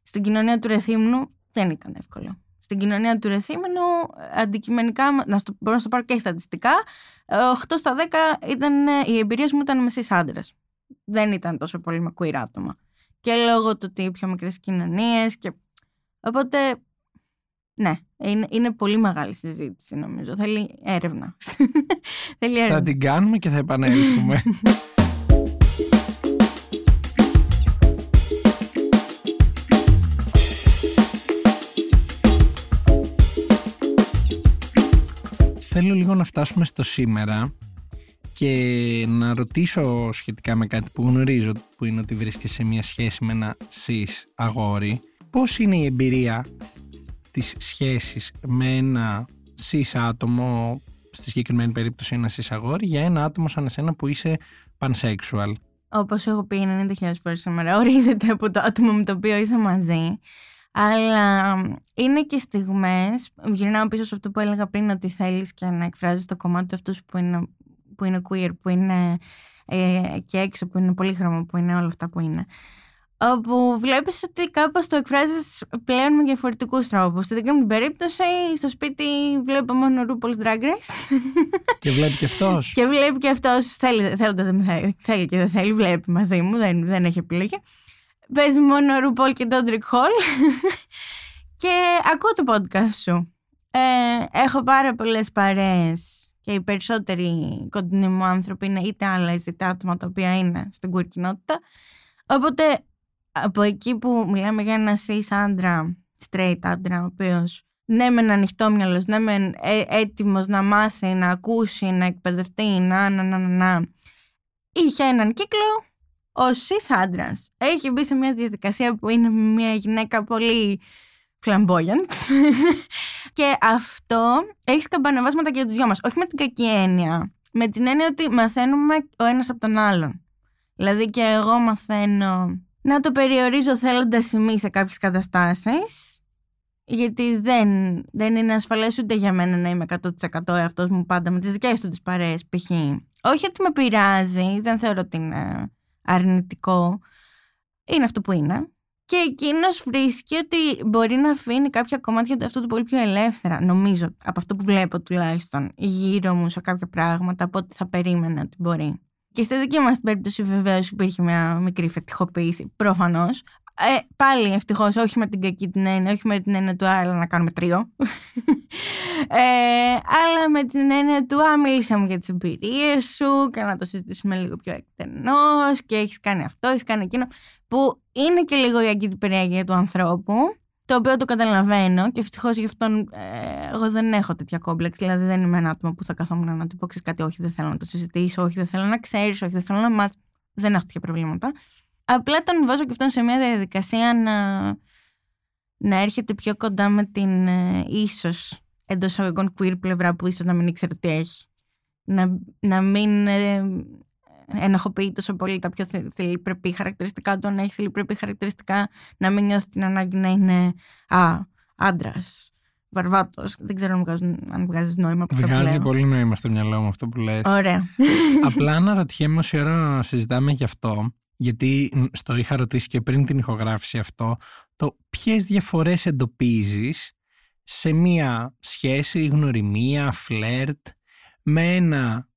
Στην κοινωνία του Ρεθύμνου δεν ήταν εύκολο. Στην κοινωνία του Ρεθύμνου, αντικειμενικά, να στο, μπορώ να το πάρω και στατιστικά, 8 στα 10 ήταν, οι εμπειρίες μου ήταν με εσεί άντρε. Δεν ήταν τόσο πολύ με queer άτομα. Και λόγω του ότι πιο μικρές κοινωνίες. Και... Οπότε ναι, είναι, είναι πολύ μεγάλη συζήτηση νομίζω. Θέλει έρευνα. Θέλει έρευνα. Θα την κάνουμε και θα επανέλθουμε. Θέλω λίγο να φτάσουμε στο σήμερα και να ρωτήσω σχετικά με κάτι που γνωρίζω που είναι ότι βρίσκεσαι σε μια σχέση με ένα cis αγόρι. Πώς είναι η εμπειρία τις σχέσεις με ένα cis άτομο, στη συγκεκριμένη περίπτωση ένα cis αγόρι, για ένα άτομο σαν εσένα που είσαι pansexual. Όπως έχω πει 90.000 φορές σήμερα, ορίζεται από το άτομο με το οποίο είσαι μαζί. Αλλά είναι και στιγμές, γυρνάω πίσω σε αυτό που έλεγα πριν, ότι θέλεις και να εκφράζεις το κομμάτι του αυτού που είναι, που είναι queer, που είναι ε, και έξω, που είναι πολύχρωμο, που είναι όλα αυτά που είναι όπου βλέπεις ότι κάπως το εκφράζεις πλέον με διαφορετικούς τρόπους. Στη δική μου την περίπτωση, στο σπίτι βλέπω μόνο RuPaul's Drag Race. Και βλέπει και αυτός. και βλέπει και αυτός, θέλει, θέλοντας, δεν θέλει, θέλει και δεν θέλει, βλέπει μαζί μου, δεν, δεν έχει επιλογή. Παίζει μόνο RuPaul και Dodrick Hall και ακούω το podcast σου. Ε, έχω πάρα πολλές παρέες και οι περισσότεροι κοντινοί μου άνθρωποι είναι είτε άλλα είτε άτομα τα οποία είναι στην queer κοινότητα. Οπότε από εκεί που μιλάμε για ένα cis άντρα, straight άντρα, ο οποίος ναι μεν ανοιχτόμυαλος, ναι μεν ε, έτοιμος να μάθει, να ακούσει, να εκπαιδευτεί, να να να να, να. είχε έναν κύκλο ο cis άντρας. Έχει μπει σε μια διαδικασία που είναι μια γυναίκα πολύ flamboyant και αυτό έχει σκαμπανεβάσματα και για τους δυο μας. Όχι με την κακή έννοια, με την έννοια ότι μαθαίνουμε ο ένας από τον άλλον. Δηλαδή και εγώ μαθαίνω να το περιορίζω θέλοντας ημί σε κάποιες καταστάσεις γιατί δεν, δεν είναι ασφαλές ούτε για μένα να είμαι 100% εαυτός μου πάντα με τις δικές του τις παρέες π.χ. Όχι ότι με πειράζει, δεν θεωρώ ότι είναι αρνητικό. Είναι αυτό που είναι. Και εκείνος βρίσκει ότι μπορεί να αφήνει κάποια κομμάτια του αυτού του πολύ πιο ελεύθερα, νομίζω, από αυτό που βλέπω τουλάχιστον, γύρω μου σε κάποια πράγματα, από ό,τι θα περίμενα ότι μπορεί. Και στη δική μας περίπτωση, βεβαίως, υπήρχε μια μικρή φετιχοποίηση, προφανώς. Ε, πάλι ευτυχώς, όχι με την κακή την έννοια, όχι με την έννοια του άλλα να κάνουμε τρίο. ε, αλλά με την έννοια του Α, μίλησα μου για τις εμπειρίες σου και να το συζητήσουμε λίγο πιο εκτενώς και έχεις κάνει αυτό, έχεις κάνει εκείνο. Που είναι και λίγο η αγκύτη του ανθρώπου το οποίο το καταλαβαίνω και ευτυχώς γι' αυτό ε, εγώ δεν έχω τέτοια κόμπλεξ. Δηλαδή δεν είμαι ένα άτομο που θα καθόμουν να του πω κάτι, όχι, δεν θέλω να το συζητήσω, όχι, δεν θέλω να ξέρεις, όχι, δεν θέλω να μάθεις. Δεν έχω τέτοια προβλήματα. Απλά τον βάζω και αυτόν σε μια διαδικασία να, να έρχεται πιο κοντά με την ε, ίσως εντός αγωγικών queer πλευρά που ίσως να μην ήξερε τι έχει. Να, να μην ε, ενοχοποιεί τόσο πολύ τα πιο θηλυπρεπή χαρακτηριστικά του, να έχει θηλυπρεπή χαρακτηριστικά, να μην νιώθει την ανάγκη να είναι α, άντρας, βαρβάτος. Δεν ξέρω αν, βγάζουν, αν βγάζει νόημα από αυτό Βγάζει πολύ νόημα στο μυαλό μου αυτό που λες. Ωραία. Απλά αναρωτιέμαι όση ώρα συζητάμε γι' αυτό, γιατί στο είχα ρωτήσει και πριν την ηχογράφηση αυτό, το ποιες διαφορές εντοπίζεις σε μία σχέση, γνωριμία, φλερτ με ένα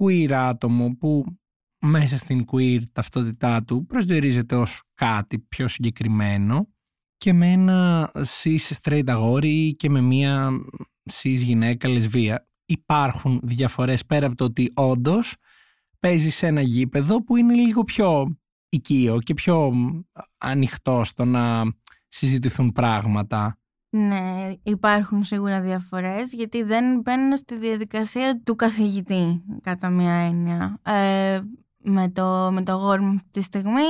queer άτομο που μέσα στην queer ταυτότητά του προσδιορίζεται ως κάτι πιο συγκεκριμένο και με ένα cis straight αγόρι και με μία cis γυναίκα λεσβία. Υπάρχουν διαφορές πέρα από το ότι όντως παίζει σε ένα γήπεδο που είναι λίγο πιο οικείο και πιο ανοιχτό στο να συζητηθούν πράγματα. Ναι, υπάρχουν σίγουρα διαφορές γιατί δεν μπαίνουν στη διαδικασία του καθηγητή κατά μία έννοια. Ε, με το, με το αγόρι μου αυτή τη στιγμή.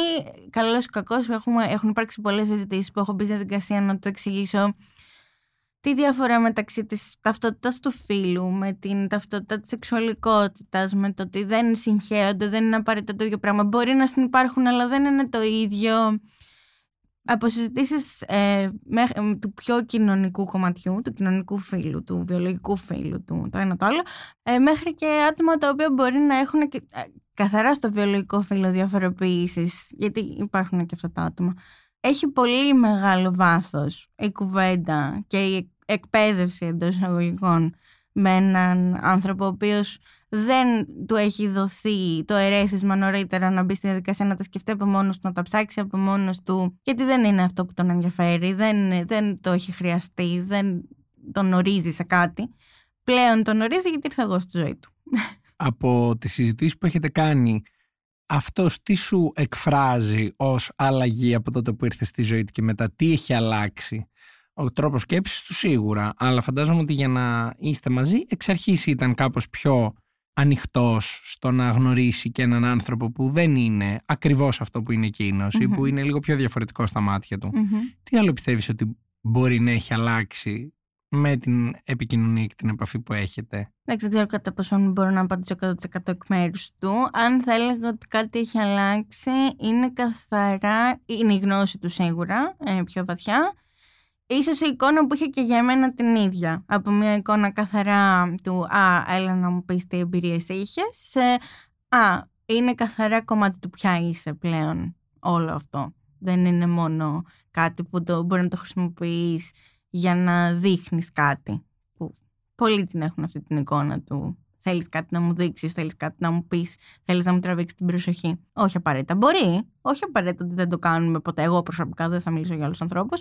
Καλός ή κακός, έχουν υπάρξει πολλές συζητήσεις που έχω μπει στη διαδικασία να το εξηγήσω τη διαφορά μεταξύ της ταυτότητας του φίλου με την ταυτότητα της σεξουαλικότητας, με το ότι δεν συγχέονται, δεν είναι απαραίτητα το ίδιο πράγμα. Μπορεί να συνεπάρχουν, αλλά δεν είναι το ίδιο. Από συζητήσεις ε, του πιο κοινωνικού κομματιού, του κοινωνικού φίλου, του βιολογικού φίλου, του το ένα το άλλο, ε, μέχρι και άτομα τα οποία μπορεί να έχουν και, ε, καθαρά στο βιολογικό φύλλο διαφοροποίηση, γιατί υπάρχουν και αυτά τα άτομα. Έχει πολύ μεγάλο βάθος η κουβέντα και η εκπαίδευση εντός εισαγωγικών με έναν άνθρωπο ο οποίος δεν του έχει δοθεί το ερέθισμα νωρίτερα να μπει στη διαδικασία να τα σκεφτεί από μόνος του, να τα ψάξει από μόνος του, γιατί δεν είναι αυτό που τον ενδιαφέρει, δεν, δεν το έχει χρειαστεί, δεν τον ορίζει σε κάτι. Πλέον τον ορίζει γιατί ήρθα εγώ στη ζωή του από τις συζητήσεις που έχετε κάνει αυτός τι σου εκφράζει ως αλλαγή από τότε που ήρθες στη ζωή του και μετά; Τι έχει αλλάξει; Ο τρόπος σκέψης του σίγουρα αλλά φαντάζομαι ότι για να είστε μαζί εξ αρχής ήταν κάπως πιο ανοιχτός στο να γνωρίσει και έναν άνθρωπο που δεν είναι ακριβώς αυτό που είναι εκείνος ή που είναι λίγο πιο διαφορετικό στα μάτια του. Τι άλλο πιστεύεις ότι μπορεί να έχει αλλάξει με την επικοινωνία και την επαφή που έχετε. Δεν ξέρω κατά πόσο μπορώ να απαντήσω 100% εκ μέρους του. Αν θα έλεγα ότι κάτι έχει αλλάξει, είναι καθαρά, είναι η γνώση του σίγουρα, ε, πιο βαθιά. Ίσως η εικόνα που είχε και για μένα την ίδια. Από μια εικόνα καθαρά του «Α, έλα να μου πεις τι εμπειρίες είχες» σε «Α, είναι καθαρά κομμάτι του ποια είσαι πλέον όλο αυτό». Δεν είναι μόνο κάτι που το, μπορεί να το χρησιμοποιείς για να δείχνεις κάτι. Που πολλοί την έχουν αυτή την εικόνα του. Θέλεις κάτι να μου δείξεις, θέλεις κάτι να μου πεις, θέλεις να μου τραβήξεις την προσοχή. Όχι απαραίτητα. Μπορεί, όχι απαραίτητα ότι δεν το κάνουμε ποτέ. Εγώ προσωπικά δεν θα μιλήσω για άλλους ανθρώπους.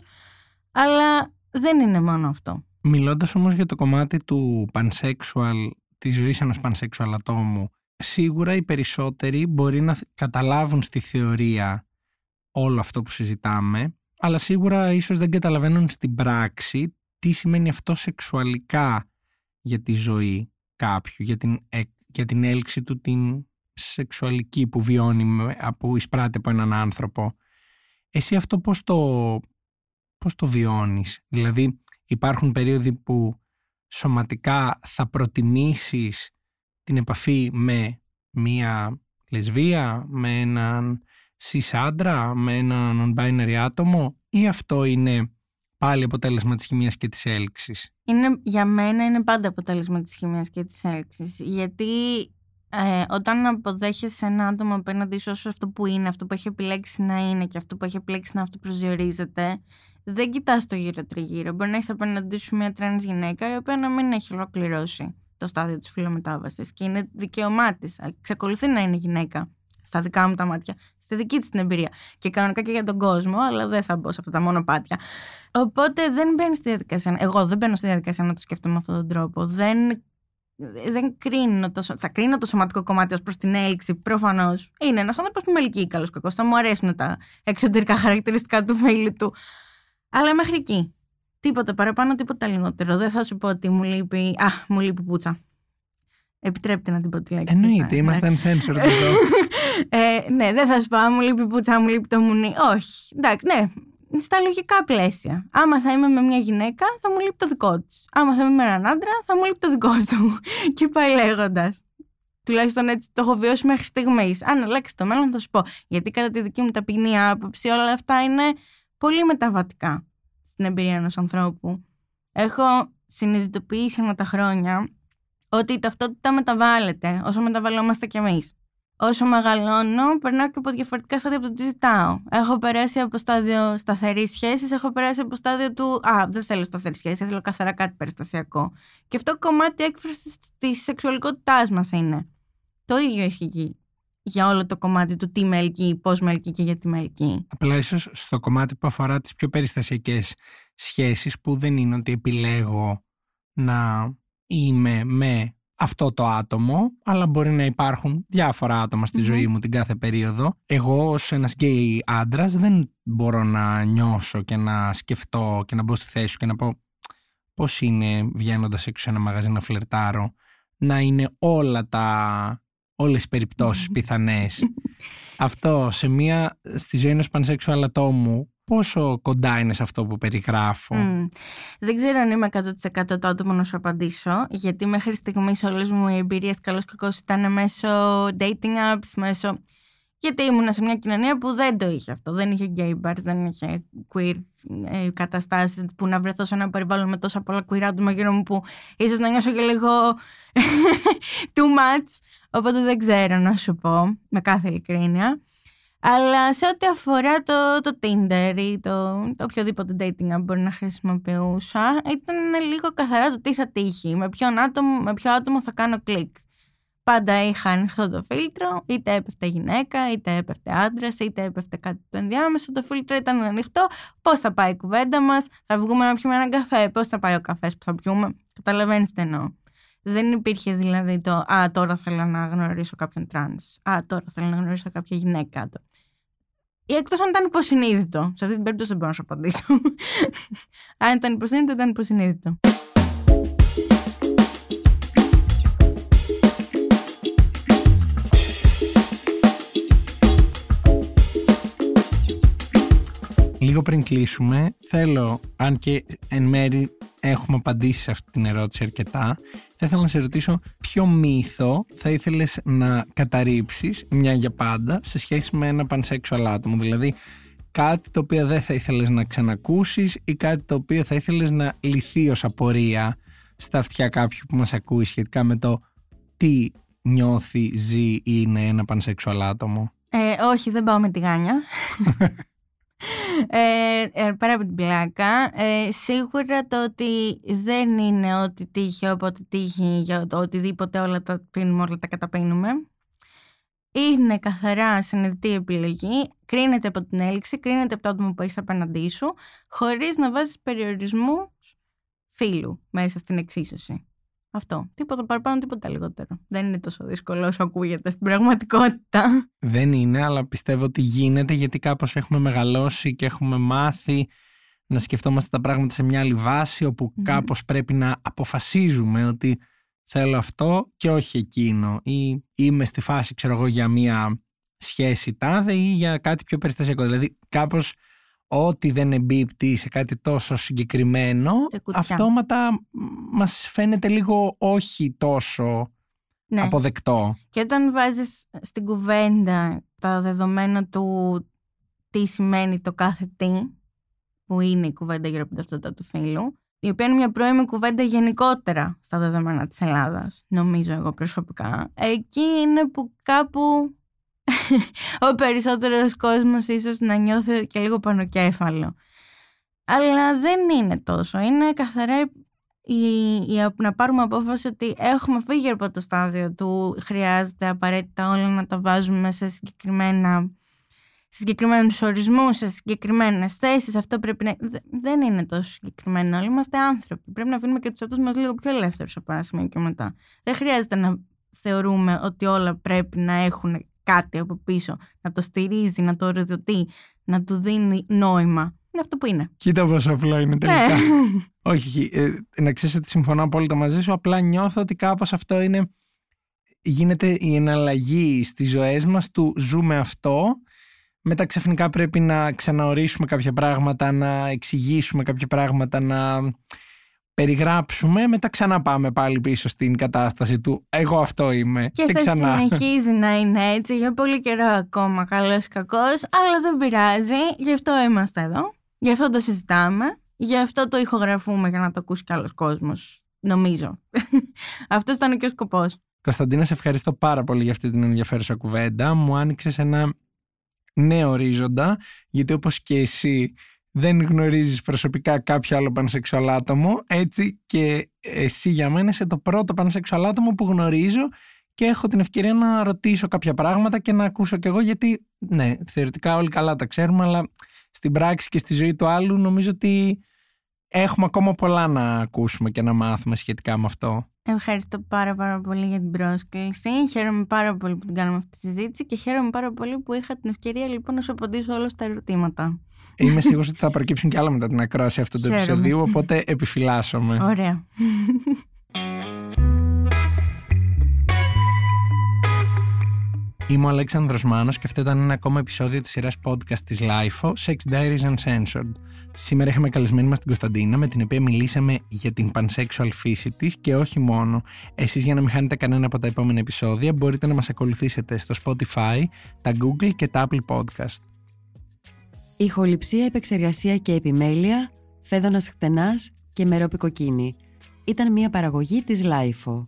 Αλλά δεν είναι μόνο αυτό. Μιλώντας όμως για το κομμάτι του pansexual, της ζωής ενός pansexual ατόμου, σίγουρα οι περισσότεροι μπορεί να καταλάβουν στη θεωρία όλο αυτό που συζητάμε, αλλά σίγουρα ίσως δεν καταλαβαίνουν στην πράξη τι σημαίνει αυτό σεξουαλικά για τη ζωή κάποιου, για την, για την έλξη του την σεξουαλική που βιώνει, που εισπράττει από έναν άνθρωπο. Εσύ αυτό πώς το, πώς το βιώνεις, δηλαδή υπάρχουν περίοδοι που σωματικά θα προτιμήσεις την επαφή με μία λεσβία, με έναν cis άντρα, με έναν non-binary άτομο ή αυτό είναι πάλι αποτέλεσμα της χημείας και της έλξης; Είναι, για μένα είναι πάντα αποτέλεσμα της χημείας και της έλξης γιατί ε, όταν αποδέχεσαι ένα άτομο απέναντι σου αυτό που είναι, αυτό που έχει επιλέξει να είναι και αυτό που έχει επιλέξει να αυτοπροσδιορίζεται δεν κοιτάς το γύρω τριγύρω. Μπορεί να έχεις απέναντί σου μια τρανς γυναίκα η οποία να μην έχει ολοκληρώσει το στάδιο της φυλομετάβασης και είναι δικαίωμά της. Εξακολουθεί να είναι γυναίκα στα δικά μου τα μάτια, στη δική της την εμπειρία. Και κανονικά και για τον κόσμο, αλλά δεν θα μπω σε αυτά τα μονοπάτια. Οπότε δεν μπαίνει στη διαδικασία. Εγώ δεν μπαίνω στη διαδικασία να το σκέφτομαι με αυτόν τον τρόπο. Δεν, δεν κρίνω το, θα κρίνω το σωματικό κομμάτι ως προς την έλξη. Προφανώς είναι ένας άνθρωπος που με ελκύει καλός κακός. Θα μου αρέσουν τα εξωτερικά χαρακτηριστικά του φίλου του. Αλλά μέχρι εκεί. Τίποτα παραπάνω, τίποτα λιγότερο. Δεν θα σου πω ότι μου λείπει. Α, μου λείπει πουτσα. Επιτρέπετε να την πω τη λέξη. Εννοείται, είμαστε uncensored εδώ. ε, ναι, δεν θα σου πω, μου λείπει πουτσα, μου λείπει το μουνί. Όχι. Εντάξει, ναι. Στα λογικά πλαίσια. Άμα θα είμαι με μια γυναίκα, θα μου λείπει το δικό της. Άμα θα είμαι με έναν άντρα, θα μου λείπει το δικό του. Και πάει λέγοντας. Τουλάχιστον έτσι το έχω βιώσει μέχρι στιγμής. Αν αλλάξει το μέλλον, θα σου πω. Γιατί κατά τη δική μου ταπεινή άποψη, όλα αυτά είναι πολύ μεταβατικά στην εμπειρία ενός ανθρώπου. Έχω συνειδητοποιήσει με τα χρόνια ότι η ταυτότητα μεταβάλλεται όσο μεταβαλλόμαστε κι εμείς. Όσο μεγαλώνω, περνάω και από διαφορετικά στάδια από το τι ζητάω. Έχω περάσει από στάδιο σταθερής σχέσης, έχω περάσει από στάδιο του Α, δεν θέλω σταθερή σχέση, θέλω καθαρά κάτι περιστασιακό. Και αυτό κομμάτι έκφρασης της σεξουαλικότητάς μας είναι. Το ίδιο ισχύει για όλο το κομμάτι του τι με ελκύει, πώς με ελκύει και γιατί με ελκύει. Απλά ίσως στο κομμάτι που αφορά τις πιο περιστασιακές σχέσεις, που δεν είναι ότι επιλέγω να είμαι με αυτό το άτομο, αλλά μπορεί να υπάρχουν διάφορα άτομα στη ζωή μου την κάθε περίοδο. Εγώ ως ένας γκέι άντρας δεν μπορώ να νιώσω και να σκεφτώ και να μπω στη θέση σου και να πω πώς είναι βγαίνοντας έξω σε ένα μαγαζί να φλερτάρω να είναι όλα τα όλες οι περιπτώσεις πιθανές. αυτό σε μια, στη ζωή ενός πανσέξουαλ ατόμου πόσο κοντά είναι σε αυτό που περιγράφω; Δεν ξέρω αν είμαι 100% το άτομο να σου απαντήσω, γιατί μέχρι στιγμής όλες μου οι εμπειρίες καλός κακός ήταν μέσω dating apps, μέσω. Γιατί ήμουν σε μια κοινωνία που δεν το είχε αυτό. Δεν είχε gay bars, δεν είχε queer ε, καταστάσεις που να βρεθώ σε ένα περιβάλλον με τόσα πολλά queer άτομα γύρω μου που ίσως να νιώσω και λίγο too much. Οπότε δεν ξέρω να σου πω με κάθε ειλικρίνεια. Αλλά σε ό,τι αφορά το, το Tinder ή το, το οποιοδήποτε dating app μπορεί να χρησιμοποιούσα, ήταν λίγο καθαρά το τι θα τύχει, με, ποιον άτομο, με ποιο άτομο θα κάνω κλικ. Πάντα είχα ανοιχτό το φίλτρο, είτε έπεφτε γυναίκα, είτε έπεφτε άντρας, είτε έπεφτε κάτι το ενδιάμεσο. Το φίλτρο ήταν ανοιχτό. Πώς θα πάει η κουβέντα μας, θα βγούμε να πιούμε έναν καφέ, πώς θα πάει ο καφές που θα πιούμε. Καταλαβαίνεις τι εννοώ. Δεν υπήρχε δηλαδή το Α, τώρα θέλω να γνωρίσω κάποιον τρανς. Α, τώρα θέλω να γνωρίσω κάποια γυναίκα. Ή εκτός αν ήταν υποσυνείδητο. Σε αυτή την περίπτωση δεν μπορώ να σου απαντήσω. αν ήταν υποσυνείδητο, ήταν υποσυνείδητο. Λίγο πριν κλείσουμε, θέλω, αν και εν μέρη έχουμε απαντήσει σε αυτή την ερώτηση αρκετά, θα ήθελα να σε ρωτήσω ποιο μύθο θα ήθελες να καταρρύψεις μια για πάντα σε σχέση με ένα πανσέξουαλ άτομο; Δηλαδή κάτι το οποίο δεν θα ήθελες να ξανακούσεις ή κάτι το οποίο θα ήθελες να λυθεί ως απορία στα αυτιά κάποιου που μας ακούει σχετικά με το τι νιώθει, ζει ή είναι ένα πανσέξουαλ άτομο; Ε, όχι, δεν πάω με τη γάνια. ε, ε, πέρα από την πλάκα, ε, σίγουρα το ότι δεν είναι ό,τι τύχει όποτε τύχει για το οτιδήποτε όλα τα πίνουμε, όλα τα καταπίνουμε. Είναι καθαρά συνειδητή επιλογή, κρίνεται από την έλξη, κρίνεται από το άτομο που έχεις απέναντί σου, χωρίς να βάζεις περιορισμούς φίλου μέσα στην εξίσωση. Αυτό. Τίποτα παραπάνω, τίποτα λιγότερο. Δεν είναι τόσο δύσκολο όσο ακούγεται στην πραγματικότητα. Δεν είναι, αλλά πιστεύω ότι γίνεται γιατί κάπως έχουμε μεγαλώσει και έχουμε μάθει να σκεφτόμαστε τα πράγματα σε μια άλλη βάση όπου mm. κάπως πρέπει να αποφασίζουμε ότι θέλω αυτό και όχι εκείνο ή είμαι στη φάση ξέρω εγώ για μια σχέση τάδε ή για κάτι πιο περιστασιακό. Δηλαδή κάπως ό,τι δεν εμπίπτει σε κάτι τόσο συγκεκριμένο, αυτόματα μας φαίνεται λίγο όχι τόσο ναι. αποδεκτό. Και όταν βάζεις στην κουβέντα τα δεδομένα του τι σημαίνει το κάθε τι, που είναι η κουβέντα γύρω από την ταυτότητα του φίλου, η οποία είναι μια πρώιμη κουβέντα γενικότερα στα δεδομένα της Ελλάδας, νομίζω εγώ προσωπικά. Εκεί είναι που κάπου ο περισσότερος κόσμος ίσως να νιώθει και λίγο πανοκέφαλο. Αλλά δεν είναι τόσο. Είναι καθαρά η, η, να πάρουμε απόφαση ότι έχουμε φύγει από το στάδιο του χρειάζεται απαραίτητα όλα να τα βάζουμε σε συγκεκριμένα σε συγκεκριμένους ορισμούς, σε συγκεκριμένες θέσεις. Αυτό πρέπει να. Δεν είναι τόσο συγκεκριμένο. Όλοι είμαστε άνθρωποι. Πρέπει να αφήνουμε και τους εαυτούς μας λίγο πιο ελεύθερους από ένα σημείο και μετά. Δεν χρειάζεται να θεωρούμε ότι όλα πρέπει να έχουν κάτι από πίσω, να το στηρίζει, να το οριοδοτεί, να του δίνει νόημα. Είναι αυτό που είναι. Κοίτα πόσο απλό είναι τελικά. Ναι. όχι, ε, να ξέρεις ότι συμφωνώ απόλυτα μαζί σου, απλά νιώθω ότι κάπως αυτό είναι... Γίνεται η εναλλαγή στις ζωές μας του ζούμε αυτό, μετά ξαφνικά πρέπει να ξαναορίσουμε κάποια πράγματα, να εξηγήσουμε κάποια πράγματα, να περιγράψουμε, μετά ξαναπάμε πάλι πίσω στην κατάσταση του εγώ αυτό είμαι και, και θα ξανά. συνεχίζει να είναι έτσι για πολύ καιρό ακόμα καλός κακός αλλά δεν πειράζει, γι' αυτό είμαστε εδώ γι' αυτό το συζητάμε γι' αυτό το ηχογραφούμε για να το ακούσει κι άλλος κόσμος νομίζω. Αυτός ήταν και ο σκοπός. Κωνσταντίνα σε ευχαριστώ πάρα πολύ για αυτή την ενδιαφέρουσα κουβέντα. Μου άνοιξες ένα νέο ορίζοντα γιατί όπως και εσύ δεν γνωρίζεις προσωπικά κάποιο άλλο πανσεξουαλ άτομο έτσι και εσύ για μένα είσαι το πρώτο πανσεξουαλ άτομο που γνωρίζω και έχω την ευκαιρία να ρωτήσω κάποια πράγματα και να ακούσω κι εγώ γιατί ναι θεωρητικά όλοι καλά τα ξέρουμε αλλά στην πράξη και στη ζωή του άλλου νομίζω ότι έχουμε ακόμα πολλά να ακούσουμε και να μάθουμε σχετικά με αυτό. Ευχαριστώ πάρα πάρα πολύ για την πρόσκληση. Χαίρομαι πάρα πολύ που την κάνουμε αυτή τη συζήτηση και χαίρομαι πάρα πολύ που είχα την ευκαιρία λοιπόν να σου απαντήσω όλα στα ερωτήματα. Είμαι σίγουρος ότι θα προκύψουν και άλλα μετά την ακρόαση αυτού του επεισοδίου, οπότε επιφυλάσσομαι. Ωραία. Είμαι ο Αλέξανδρος Μάνος και αυτό ήταν ένα ακόμα επεισόδιο της σειράς podcast της LIFO, Sex Diaries Uncensored. Σήμερα είχαμε καλεσμένη μας την Κωνσταντίνα με την οποία μιλήσαμε για την pansexual φύση της και όχι μόνο. Εσείς για να μην χάνετε κανένα από τα επόμενα επεισόδια μπορείτε να μας ακολουθήσετε στο Spotify, τα Google και τα Apple Podcast. Ηχοληψία, επεξεργασία και επιμέλεια, φέδωνας χτενάς και μερόπικοκίνη. Ήταν μια παραγωγή της LIFO.